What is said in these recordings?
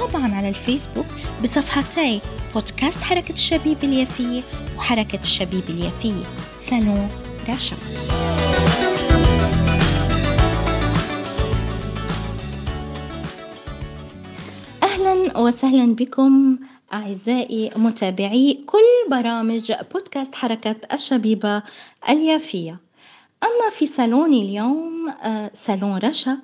وطبعا على الفيسبوك بصفحتي بودكاست حركة الشبيب اليافية وحركة الشبيب اليافية. سالون رشا. أهلا وسهلا بكم أعزائي متابعي كل برامج بودكاست حركة الشبيبة اليافية. أما في صالوني اليوم آه، صالون رشا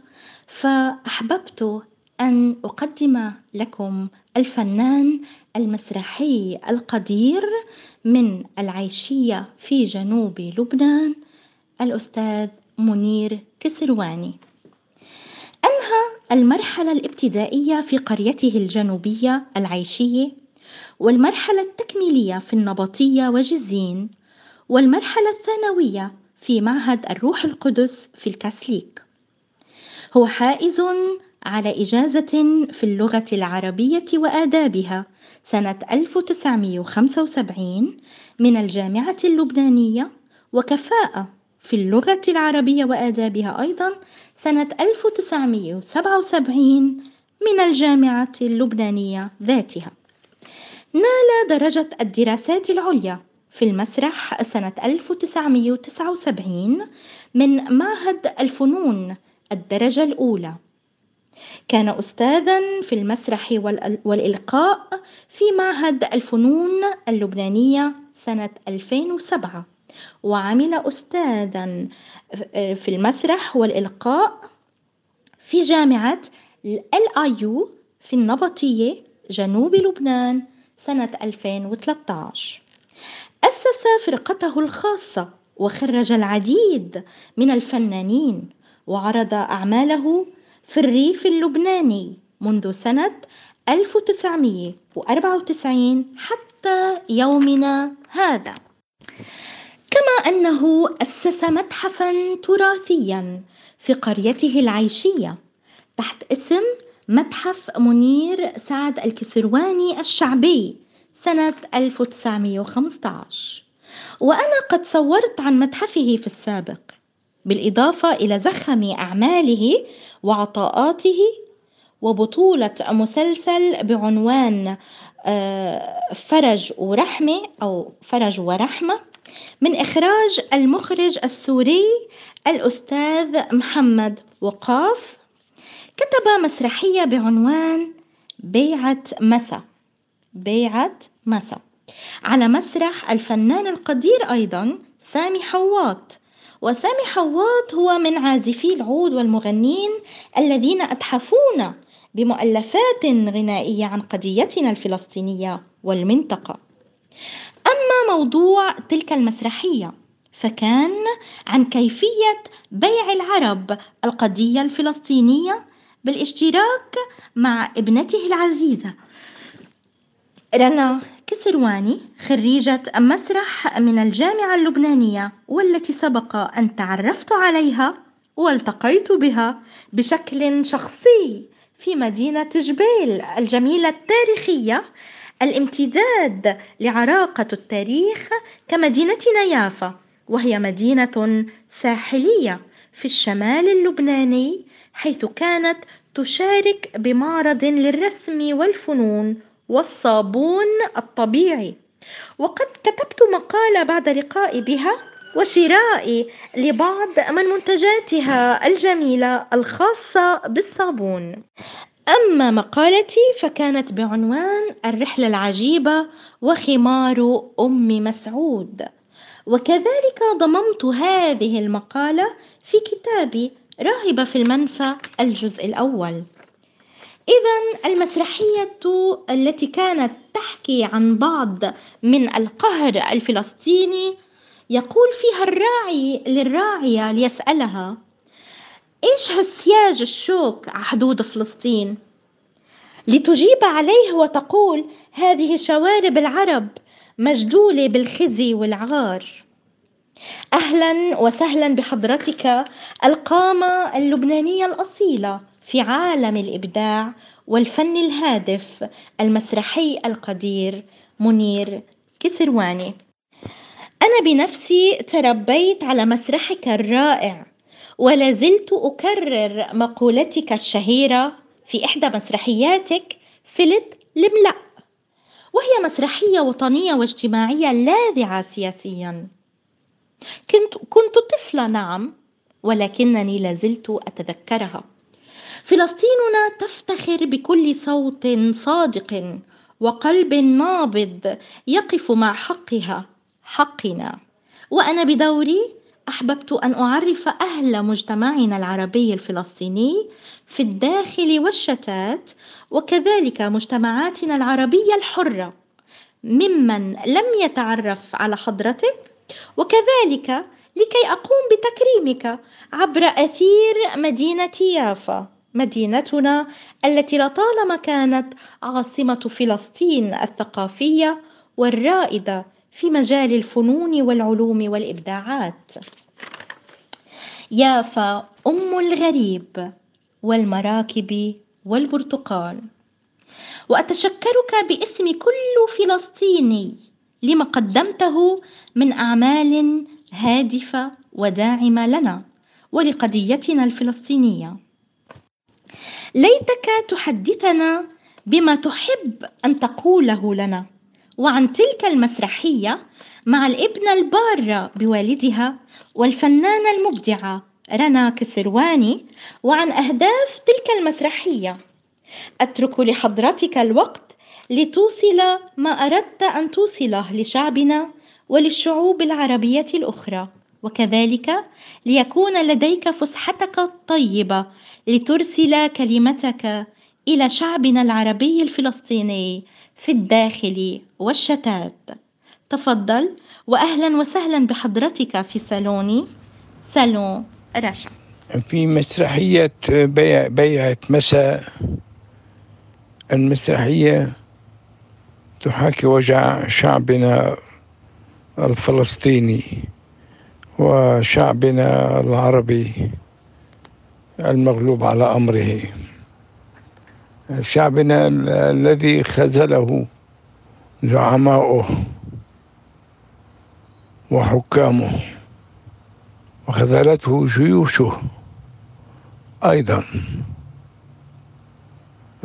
فأحببت أن أقدم لكم الفنان المسرحي القدير من العيشية في جنوب لبنان الأستاذ منير كسرواني. أنهى المرحلة الابتدائية في قريته الجنوبية العيشية والمرحلة التكميلية في النبطية وجزين والمرحلة الثانوية في معهد الروح القدس في الكاسليك هو حائز على إجازة في اللغة العربية وآدابها سنة 1975 من الجامعة اللبنانية وكفاءة في اللغة العربية وآدابها أيضا سنة 1977 من الجامعة اللبنانية ذاتها. نال درجة الدراسات العليا في المسرح سنة 1979 من معهد الفنون الدرجة الأولى كان أستاذا في المسرح والإلقاء في معهد الفنون اللبنانية سنة 2007 وعمل أستاذا في المسرح والإلقاء في جامعة الآيو في النبطية جنوب لبنان سنة 2013 أسس فرقته الخاصة وخرج العديد من الفنانين وعرض أعماله في الريف اللبناني منذ سنة 1994 حتى يومنا هذا. كما أنه أسس متحفا تراثيا في قريته العيشية تحت اسم متحف منير سعد الكسرواني الشعبي سنة 1915 وأنا قد صورت عن متحفه في السابق. بالإضافة إلى زخم أعماله وعطاءاته وبطولة مسلسل بعنوان آه، فرج ورحمة أو فرج ورحمة من إخراج المخرج السوري الأستاذ محمد وقاف كتب مسرحية بعنوان بيعة مسا. بيعة مسا. على مسرح الفنان القدير أيضا سامي حواط. وسامي حواط هو من عازفي العود والمغنين الذين أتحفونا بمؤلفات غنائية عن قضيتنا الفلسطينية والمنطقة. أما موضوع تلك المسرحية فكان عن كيفية بيع العرب القضية الفلسطينية بالاشتراك مع ابنته العزيزة. رنا كسرواني خريجة مسرح من الجامعة اللبنانية والتي سبق أن تعرفت عليها والتقيت بها بشكل شخصي في مدينة جبيل الجميلة التاريخية. الامتداد لعراقة التاريخ كمدينتنا يافا وهي مدينة ساحلية في الشمال اللبناني حيث كانت تشارك بمعرض للرسم والفنون والصابون الطبيعي. وقد كتبت مقالة بعد لقائي بها وشرائي لبعض من منتجاتها الجميلة الخاصة بالصابون. أما مقالتي فكانت بعنوان الرحلة العجيبة وخمار أم مسعود. وكذلك ضممت هذه المقالة في كتابي راهبة في المنفى الجزء الأول. إذا المسرحية التي كانت تحكي عن بعض من القهر الفلسطيني يقول فيها الراعي للراعية ليسألها إيش هالسياج الشوك على حدود فلسطين؟ لتجيب عليه وتقول هذه شوارب العرب مجدولة بالخزي والعار أهلا وسهلا بحضرتك القامة اللبنانية الأصيلة في عالم الإبداع والفن الهادف المسرحي القدير منير كسرواني. أنا بنفسي تربيت على مسرحك الرائع ولا زلت أكرر مقولتك الشهيرة في إحدى مسرحياتك فلت الملأ وهي مسرحية وطنية واجتماعية لاذعة سياسيا. كنت, كنت طفلة نعم ولكنني لازلت أتذكرها. فلسطيننا تفتخر بكل صوت صادق وقلب نابض يقف مع حقها حقنا. وأنا بدوري أحببت أن أعرف أهل مجتمعنا العربي الفلسطيني في الداخل والشتات وكذلك مجتمعاتنا العربية الحرة. ممن لم يتعرف على حضرتك وكذلك لكي أقوم بتكريمك عبر أثير مدينة يافا. مدينتنا التي لطالما كانت عاصمة فلسطين الثقافية والرائدة في مجال الفنون والعلوم والإبداعات. يافا أم الغريب والمراكب والبرتقال. وأتشكرك باسم كل فلسطيني لما قدمته من أعمال هادفة وداعمة لنا ولقضيتنا الفلسطينية. ليتك تحدثنا بما تحب أن تقوله لنا وعن تلك المسرحية مع الابنه الباره بوالدها والفنانة المبدعة رنا كسرواني وعن أهداف تلك المسرحية. أترك لحضرتك الوقت لتوصل ما أردت أن توصله لشعبنا وللشعوب العربية الأخرى. وكذلك ليكون لديك فسحتك الطيبة لترسل كلمتك إلى شعبنا العربي الفلسطيني في الداخل والشتات. تفضل واهلا وسهلا بحضرتك في صالوني صالون رشا. في مسرحية بيع بيعة مساء. المسرحية تحاكي وجع شعبنا الفلسطيني. وشعبنا العربي المغلوب على أمره. شعبنا الذي خذله زعماؤه وحكامه وخذلته جيوشه أيضا.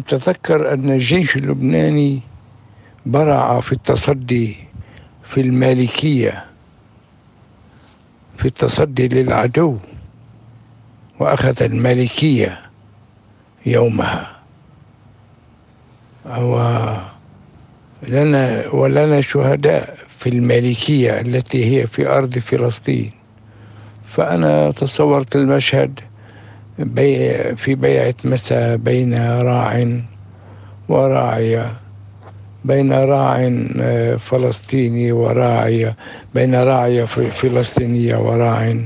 تذكر أن الجيش اللبناني برع في التصدي في المالكية في التصدي للعدو وأخذ المالكيه يومها. ولنا ولنا شهداء في المالكيه التي هي في أرض فلسطين. فأنا تصورت المشهد في بيعة مساء بين راع وراعية. بين راع آه، فلسطيني وراعية بين راعية فلسطينية وراع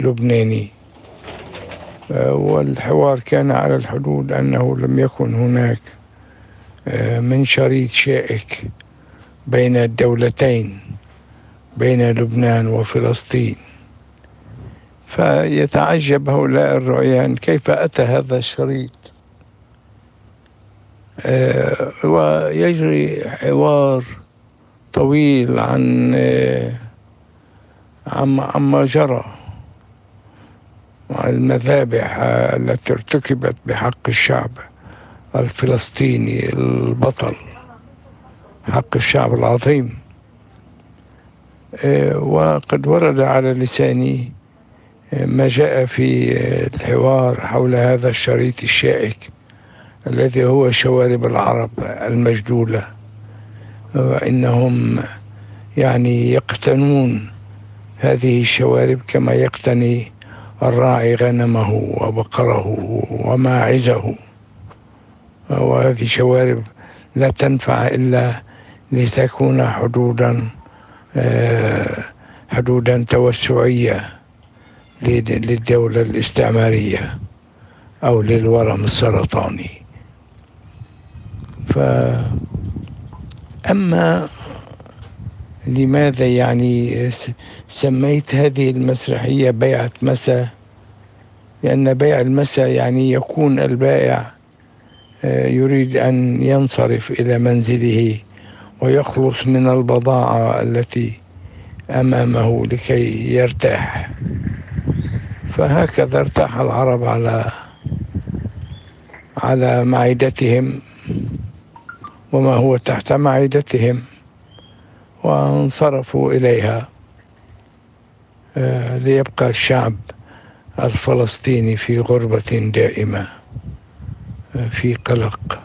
لبناني. آه، والحوار كان على الحدود أنه لم يكن هناك آه، من شريط شائك بين الدولتين بين لبنان وفلسطين. فيتعجب هؤلاء الرعيان كيف أتى هذا الشريط؟ ويجري حوار طويل عن آه، عما جرى. المذابح التي ارتكبت بحق الشعب الفلسطيني البطل حق الشعب العظيم. آه، وقد ورد على لساني ما جاء في الحوار حول هذا الشريط الشائك. الذي هو شوارب العرب المجدولة وإنهم يعني يقتنون هذه الشوارب كما يقتني الراعي غنمه وبقره وماعزه. وهذه شوارب لا تنفع إلا لتكون حدودا آه، حدودا توسعية للدولة الاستعمارية أو للورم السرطاني. فأما لماذا يعني سميت هذه المسرحية بيعة مساء لأن بيع المساء يعني يكون البائع آه، يريد أن ينصرف إلى منزله ويخلص من البضاعة التي أمامه لكي يرتاح. فهكذا ارتاح العرب على على معدتهم. وما هو تحت معدتهم وانصرفوا إليها آه، ليبقى الشعب الفلسطيني في غربة دائمة آه، في قلق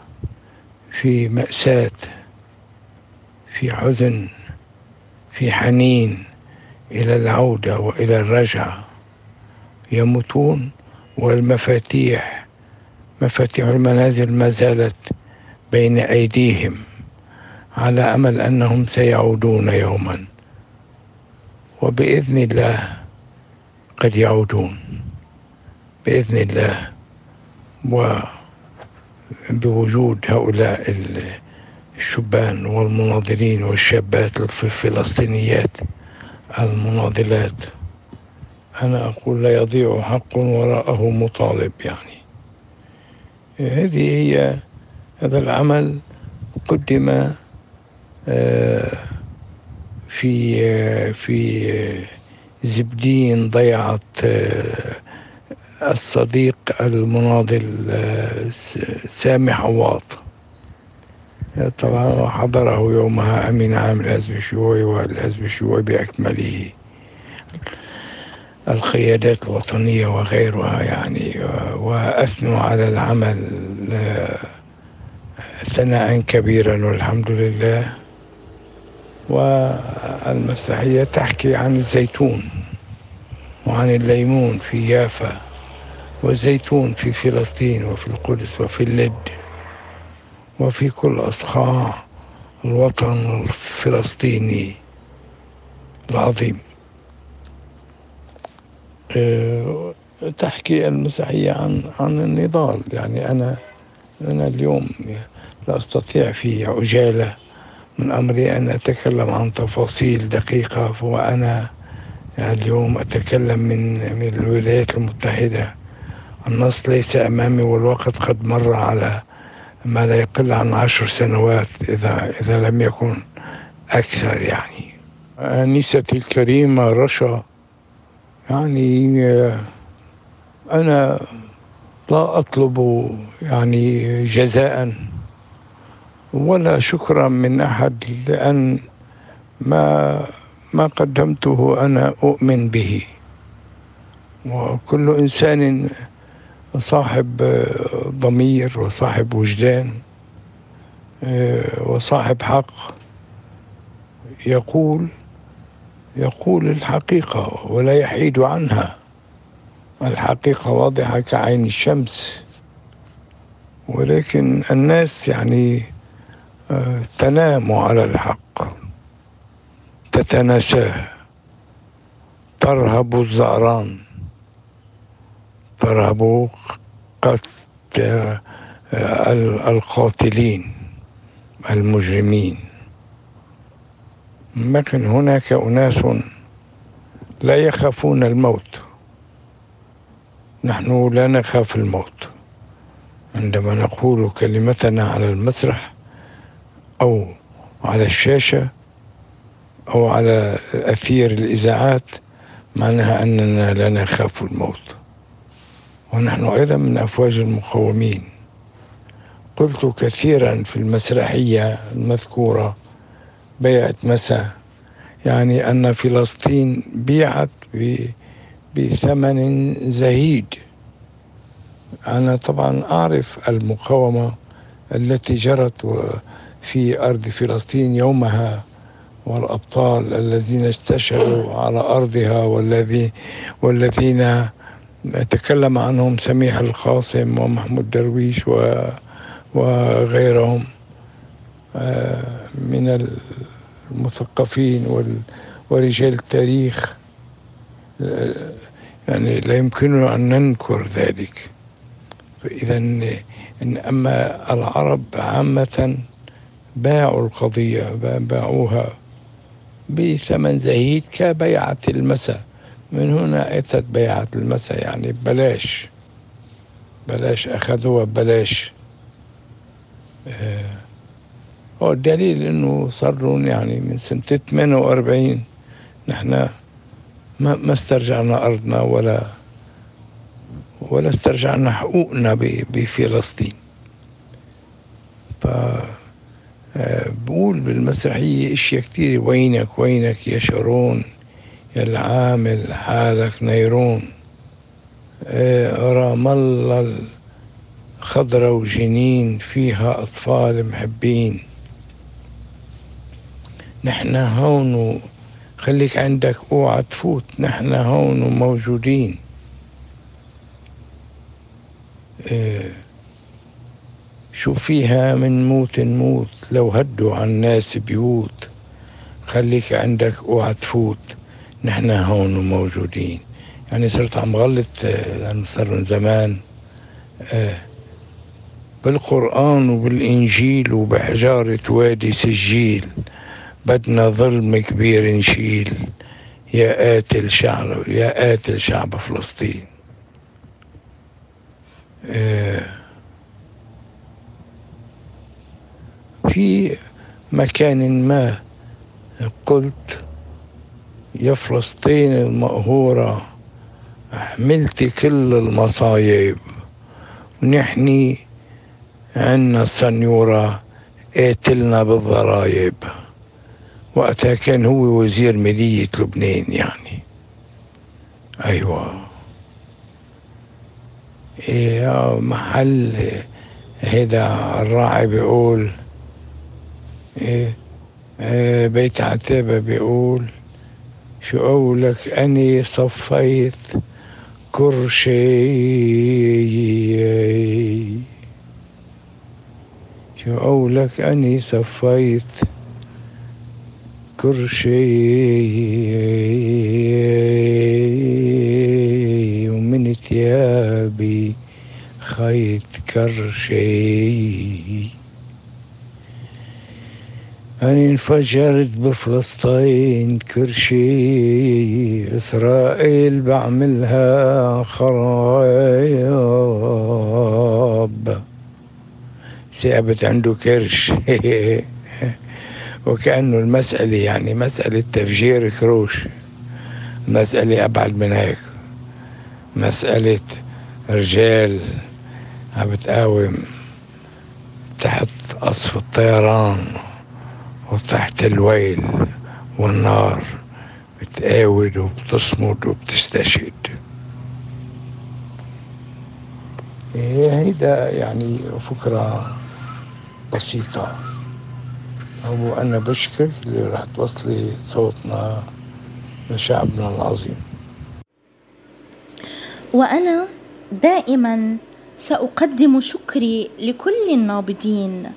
في مأساة في حزن في حنين إلى العودة وإلى الرجعة. يموتون والمفاتيح مفاتيح المنازل ما زالت بين أيديهم على أمل أنهم سيعودون يوما. وبإذن الله قد يعودون. بإذن الله. وبوجود هؤلاء الشبان والمناضلين والشابات الفلسطينيات المناضلات. أنا أقول لا يضيع حق وراءه مطالب يعني. هذه هي هذا العمل قدم آه، في آه، في آه، زبدين ضيعت الصديق المناضل سامي حواط. طبعا حضره يومها أمين عام الحزب الشيوعي والحزب الشيوعي بأكمله. القيادات الوطنية وغيرها يعني وأثنوا على العمل ثناء كبيرا والحمد لله. والمسرحية تحكي عن الزيتون وعن الليمون في يافا والزيتون في فلسطين وفي القدس وفي اللد وفي كل أصقاع الوطن الفلسطيني العظيم. أه، تحكي المسيحية عن عن النضال. يعني أنا أنا اليوم لا أستطيع في عجالة من أمري أن أتكلم عن تفاصيل دقيقة وأنا اليوم أتكلم من من الولايات المتحدة. النص ليس أمامي والوقت قد مر على ما لا يقل عن عشر سنوات إذا إذا لم يكن أكثر يعني. أنيستي الكريمة رشا يعني أنا لا أطلب يعني جزاء ولا شكرا من أحد لأن ما ما قدمته أنا أؤمن به. وكل إنسان صاحب ضمير وصاحب وجدان وصاحب حق يقول يقول الحقيقة ولا يحيد عنها. الحقيقة واضحة كعين الشمس ولكن الناس يعني آه، تنام على الحق تتناساه ترهب الزعران ترهب قتل آه، القاتلين المجرمين. لكن هناك أناس لا يخافون الموت. نحن لا نخاف الموت. عندما نقول كلمتنا على المسرح أو على الشاشة أو على أثير الإذاعات معناها أننا لا نخاف الموت. ونحن أيضا من أفواج المقاومين. قلت كثيرا في المسرحية المذكورة بيعة مساء يعني أن فلسطين بيعت بثمن زهيد. أنا طبعا أعرف المقاومة التي جرت في أرض فلسطين يومها والأبطال الذين استشهدوا على أرضها والذي والذين تكلم عنهم سميح القاسم ومحمود درويش و وغيرهم آه، من المثقفين ورجال التاريخ. يعني لا يمكننا أن ننكر ذلك. فإذا إن أما العرب عامة باعوا القضية باعوها بثمن زهيد كبيعة المساء من هنا أتت بيعة المساء يعني ببلاش بلاش أخذوها ببلاش آه، هو الدليل إنه صار يعني من سنة 48 نحن ما ما استرجعنا أرضنا ولا ولا استرجعنا حقوقنا بفلسطين. ف آه، بقول بالمسرحية إشياء كتير. وينك؟ وينك يا شارون؟ يا العامل حالك نيرون. آه، رام الله خضرة وجنين فيها أطفال محبين. نحن هون خليك عندك اوعى تفوت. نحن هون وموجودين إيه شو فيها من موت نموت؟ لو هدوا عن الناس بيوت. خليك عندك اوعى تفوت. نحن هون وموجودين يعني صرت عم غلط آه، لأنه صار من زمان. آه بالقرآن وبالإنجيل وبحجارة وادي سجيل. بدنا ظلم كبير نشيل يا قاتل شعب يا قاتل شعب فلسطين. آه، في مكان ما قلت يا فلسطين المقهورة حملتي كل المصايب. ونحني عنا السنيورة قاتلنا بالضرايب وقتها كان هو وزير مالية لبنان يعني. أيوة. يا محل هيدا الراعي بيقول إيه, إيه بيت عتابة بيقول شو قولك أني صفيت كرشي. شو قولك أني صفيت كرشي ومن ثيابي خيط كرشي أنا انفجرت بفلسطين كرشي إسرائيل بعملها خراب. ثابت عنده كرش وكأنه المسألة يعني مسألة تفجير كروش مسألة أبعد من هيك مسألة رجال عم بتقاوم تحت قصف الطيران وتحت الويل والنار بتقاود وبتصمد وبتستشهد. هيدا يعني فكرة بسيطة. أبو أنا بشكرك اللي راح توصلي صوتنا لشعبنا العظيم. وأنا دائما سأقدم شكري لكل النابضين.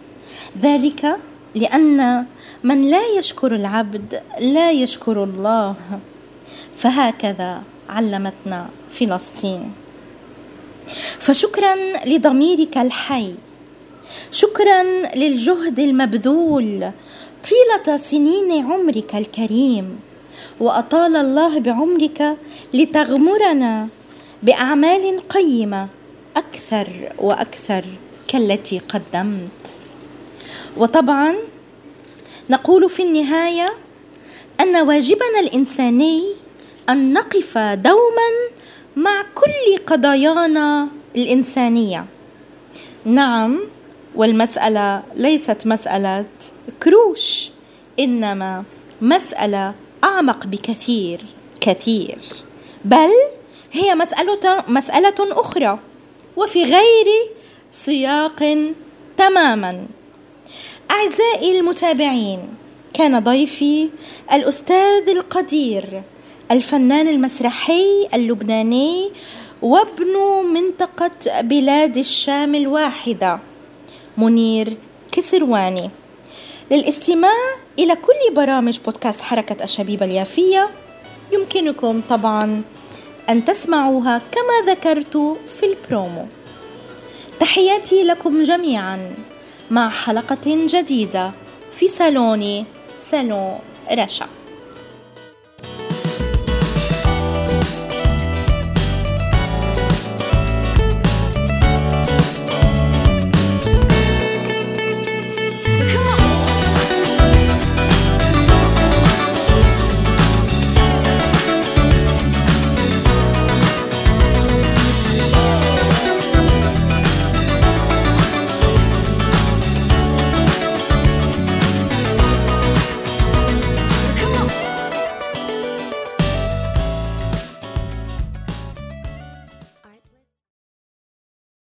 ذلك لأن من لا يشكر العبد لا يشكر الله. فهكذا علمتنا فلسطين. فشكرا لضميرك الحي شكرا للجهد المبذول طيلة سنين عمرك الكريم وأطال الله بعمرك لتغمرنا بأعمال قيمة أكثر وأكثر كالتي قدمت. وطبعا نقول في النهاية أن واجبنا الإنساني أن نقف دوما مع كل قضايانا الإنسانية. نعم والمسألة ليست مسألة كروش إنما مسألة أعمق بكثير كثير. بل هي مسألة مسألة أخرى وفي غير سياق تماما. أعزائي المتابعين كان ضيفي الأستاذ القدير الفنان المسرحي اللبناني وابن منطقة بلاد الشام الواحدة. منير كسرواني. للاستماع إلى كل برامج بودكاست حركة الشبيبة اليافية يمكنكم طبعا أن تسمعوها كما ذكرت في البرومو. تحياتي لكم جميعا مع حلقة جديدة في صالوني سالون رشا.